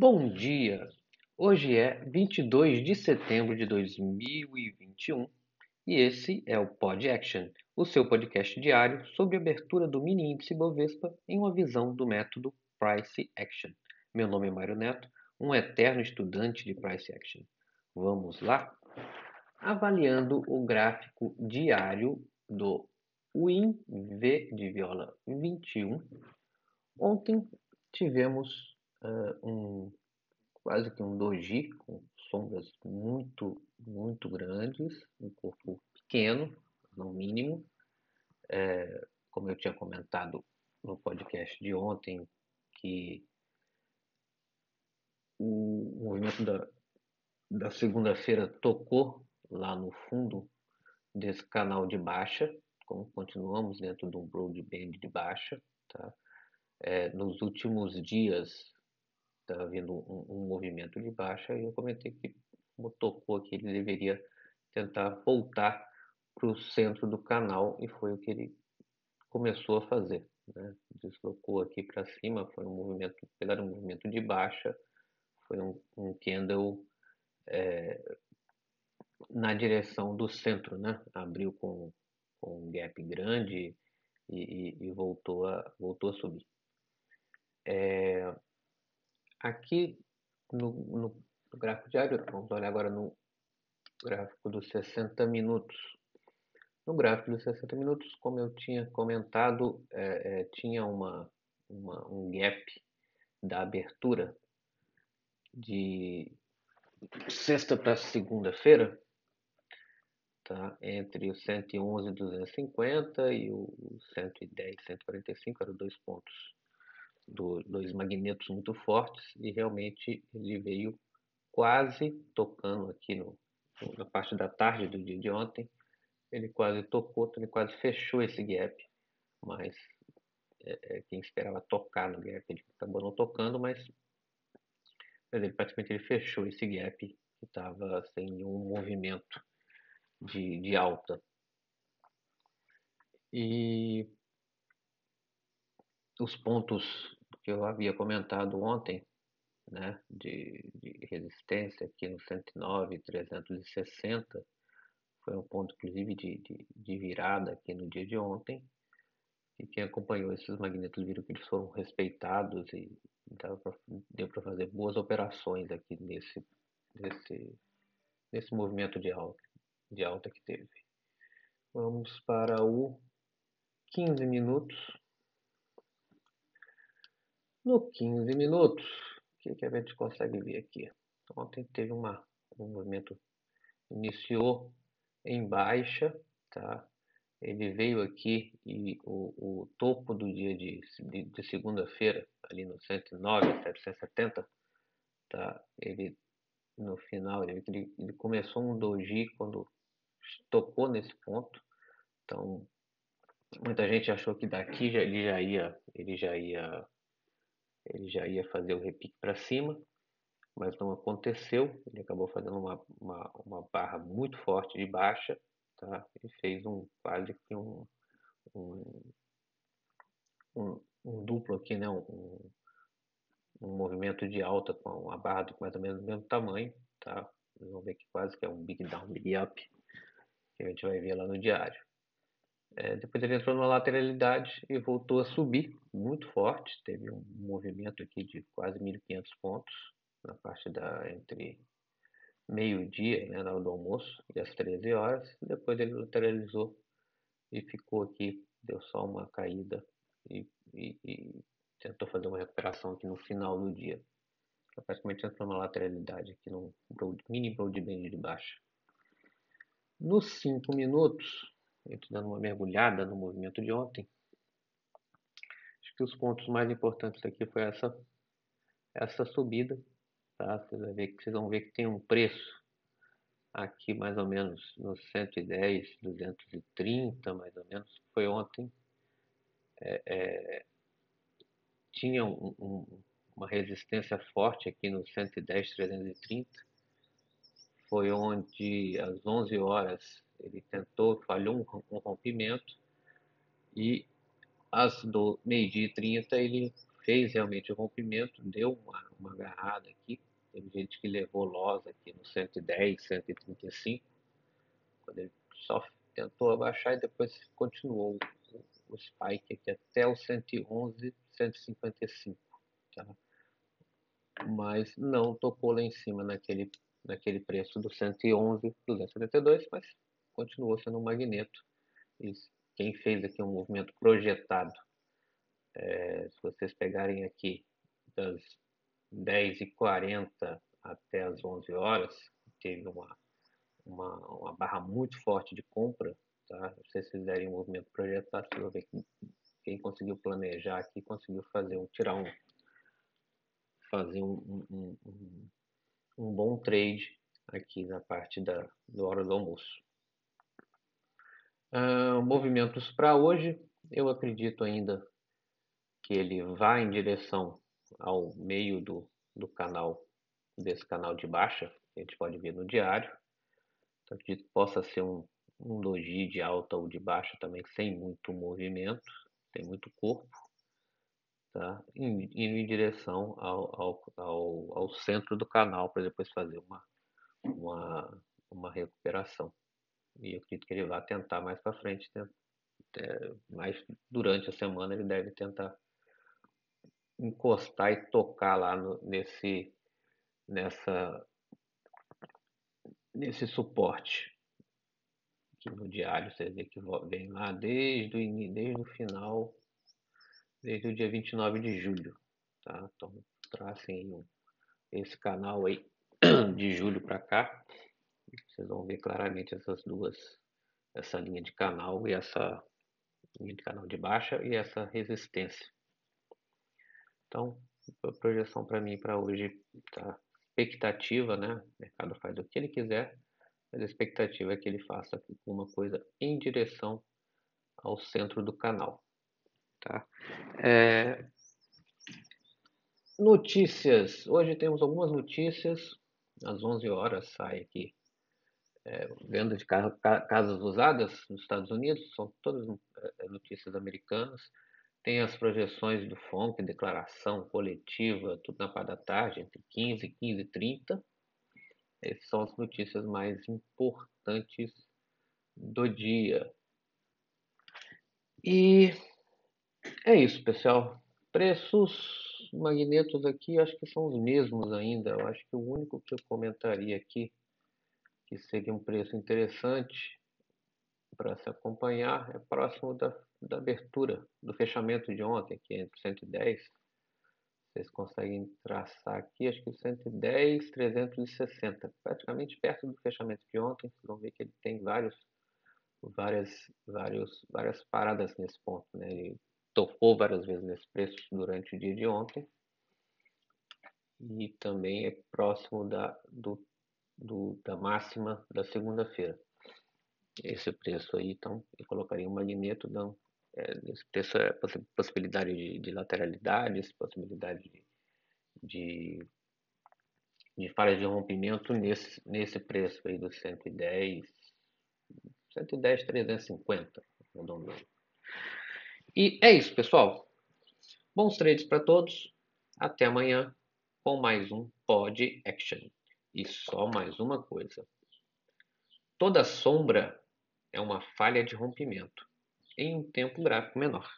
Bom dia! Hoje é 22 de setembro de 2021 e esse é o Pod Action, o seu podcast diário sobre a abertura do mini índice Bovespa em uma visão do método Price Action. Meu nome é Mário Neto, um eterno estudante de Price Action. Vamos lá? Avaliando o gráfico diário do WinV de viola 21, ontem tivemos uh, um quase que um doji com sombras muito muito grandes, um corpo pequeno, no mínimo, é, como eu tinha comentado no podcast de ontem, que o movimento da, da segunda-feira tocou lá no fundo desse canal de baixa, como continuamos dentro de um broadband de baixa, tá? É, nos últimos dias está havendo um, um, movimento de baixa e eu comentei que tocou aqui ele deveria tentar voltar para o centro do canal e foi o que ele começou a fazer. Né? Deslocou aqui para cima, foi um movimento, de um movimento de baixa, foi um, um candle é, na direção do centro, né? Abriu com, com um gap grande e, e, e voltou, a, voltou a subir. É, aqui no, no, gráfico diário, vamos olhar agora no gráfico dos 60 minutos. No gráfico dos 60 minutos, como eu tinha comentado, é, é, tinha uma, uma, um gap da abertura de sexta para segunda-feira, tá? entre o 111 e 250 e o 110 145 eram dois pontos, do, dois magnetos muito fortes e realmente ele veio quase tocando aqui no, na parte da tarde do dia de ontem, ele quase tocou, ele quase fechou esse gap, mas é, é, quem esperava tocar no gap ele acabou não tocando, mas, mas ele praticamente ele fechou esse gap que estava sem nenhum movimento de, de alta. E os pontos que eu havia comentado ontem, né, de, de resistência aqui no 109 360, foi um ponto inclusive de, de, de, virada aqui no dia de ontem. E quem acompanhou esses magnetos viram que eles foram respeitados e pra, deu para fazer boas operações aqui nesse, nesse, nesse movimento de alta de alta que teve. Vamos para o 15 minutos. No 15 minutos, o que, que a gente consegue ver aqui? Ontem teve uma, um movimento, iniciou em baixa, tá? Ele veio aqui e o, o topo do dia de, de, de segunda-feira, ali no 109, 770, tá? Ele no final, ele, ele começou um doji quando tocou nesse ponto. Então, muita gente achou que daqui já, ele já ia, ele já ia, ele já ia fazer o repique para cima, mas não aconteceu. Ele acabou fazendo uma, uma, uma, barra muito forte de baixa, tá? E fez um quase que um, um, um, um duplo aqui, né? Um, um movimento de alta com a barra do mais ou menos do mesmo tamanho, tá? Vocês vão ver que quase que é um big down, big up que a gente vai ver lá no diário. É, depois ele entrou numa lateralidade e voltou a subir muito forte. Teve um movimento aqui de quase 1.500 pontos na parte da entre meio-dia, né, na hora do almoço, e às 13 horas. Depois ele lateralizou e ficou aqui, deu só uma caída e, e, e tentou fazer uma recuperação aqui no final do dia. Praticamente entrou numa lateralidade aqui no mini broadband de baixo. Nos cinco minutos, eu estou dando uma mergulhada no movimento de ontem. Acho que os pontos mais importantes aqui foi essa, essa subida. Tá? Vocês, vão ver, vocês vão ver que tem um preço aqui mais ou menos nos 110, 230 mais ou menos, foi ontem. É, é, tinha um, um, uma resistência forte aqui no 110, 330 foi onde às 11 horas ele tentou, falhou um, um rompimento e às do meio-dia e 30 ele fez realmente o rompimento, deu uma, uma agarrada aqui. Teve gente que levou loss aqui no 110, 135, quando ele só tentou abaixar e depois continuou o, o spike aqui até o 111, 155, tá? Mas não tocou lá em cima naquele, naquele preço do 111, 272, mas continuou sendo um magneto. E quem fez aqui um movimento projetado, é, se vocês pegarem aqui das 10h40 até as 11 horas, teve uma, uma, uma barra muito forte de compra. Tá? Se vocês fizerem um movimento projetado, vocês vão ver que quem conseguiu planejar aqui conseguiu fazer um, tirar um, fazer um, um, um, um bom trade aqui na parte da, do hora do almoço. Uh, movimentos para hoje, eu acredito ainda que ele vai em direção ao meio do, do canal, desse canal de baixa, a gente pode ver no diário. Acredito que possa ser um, um doji de alta ou de baixa também, sem muito movimento, tem muito corpo, tá? indo em direção ao, ao, ao, ao centro do canal para depois fazer uma, uma, uma recuperação. E eu acredito que ele vai tentar mais para frente, né? é, durante a semana ele deve tentar encostar e tocar lá no, nesse nessa nesse suporte aqui no diário você vê que vem lá desde o, desde o final desde o dia 29 de julho tá então tracem esse canal aí de julho para cá vocês vão ver claramente essas duas essa linha de canal e essa linha de canal de baixa e essa resistência então, a projeção para mim para hoje tá expectativa, né? O mercado faz o que ele quiser, mas a expectativa é que ele faça alguma coisa em direção ao centro do canal, tá? É... Notícias. Hoje temos algumas notícias. Às 11 horas sai aqui é, venda de casas usadas nos Estados Unidos. São todas é, notícias americanas. Tem as projeções do FONC, declaração coletiva, tudo na parte da tarde, entre 15 e 15 e 30. Essas são as notícias mais importantes do dia. E é isso, pessoal. Preços magnetos aqui, acho que são os mesmos ainda. Eu acho que o único que eu comentaria aqui, que seria um preço interessante para se acompanhar, é próximo da da abertura, do fechamento de ontem, aqui entre 110, vocês conseguem traçar aqui, acho que 110, 360, praticamente perto do fechamento de ontem, vocês vão ver que ele tem vários, várias, vários, várias paradas nesse ponto, né? ele tocou várias vezes nesse preço durante o dia de ontem, e também é próximo da, do, do da máxima da segunda-feira. Esse preço aí, então, eu colocaria um magneto dando é, essa possibilidade de, de lateralidades, possibilidade de, de, de falha de rompimento nesse, nesse preço aí dos 110, 110, 350, E é isso, pessoal. Bons trades para todos. Até amanhã com mais um Pod Action. E só mais uma coisa. Toda sombra é uma falha de rompimento em um tempo gráfico menor.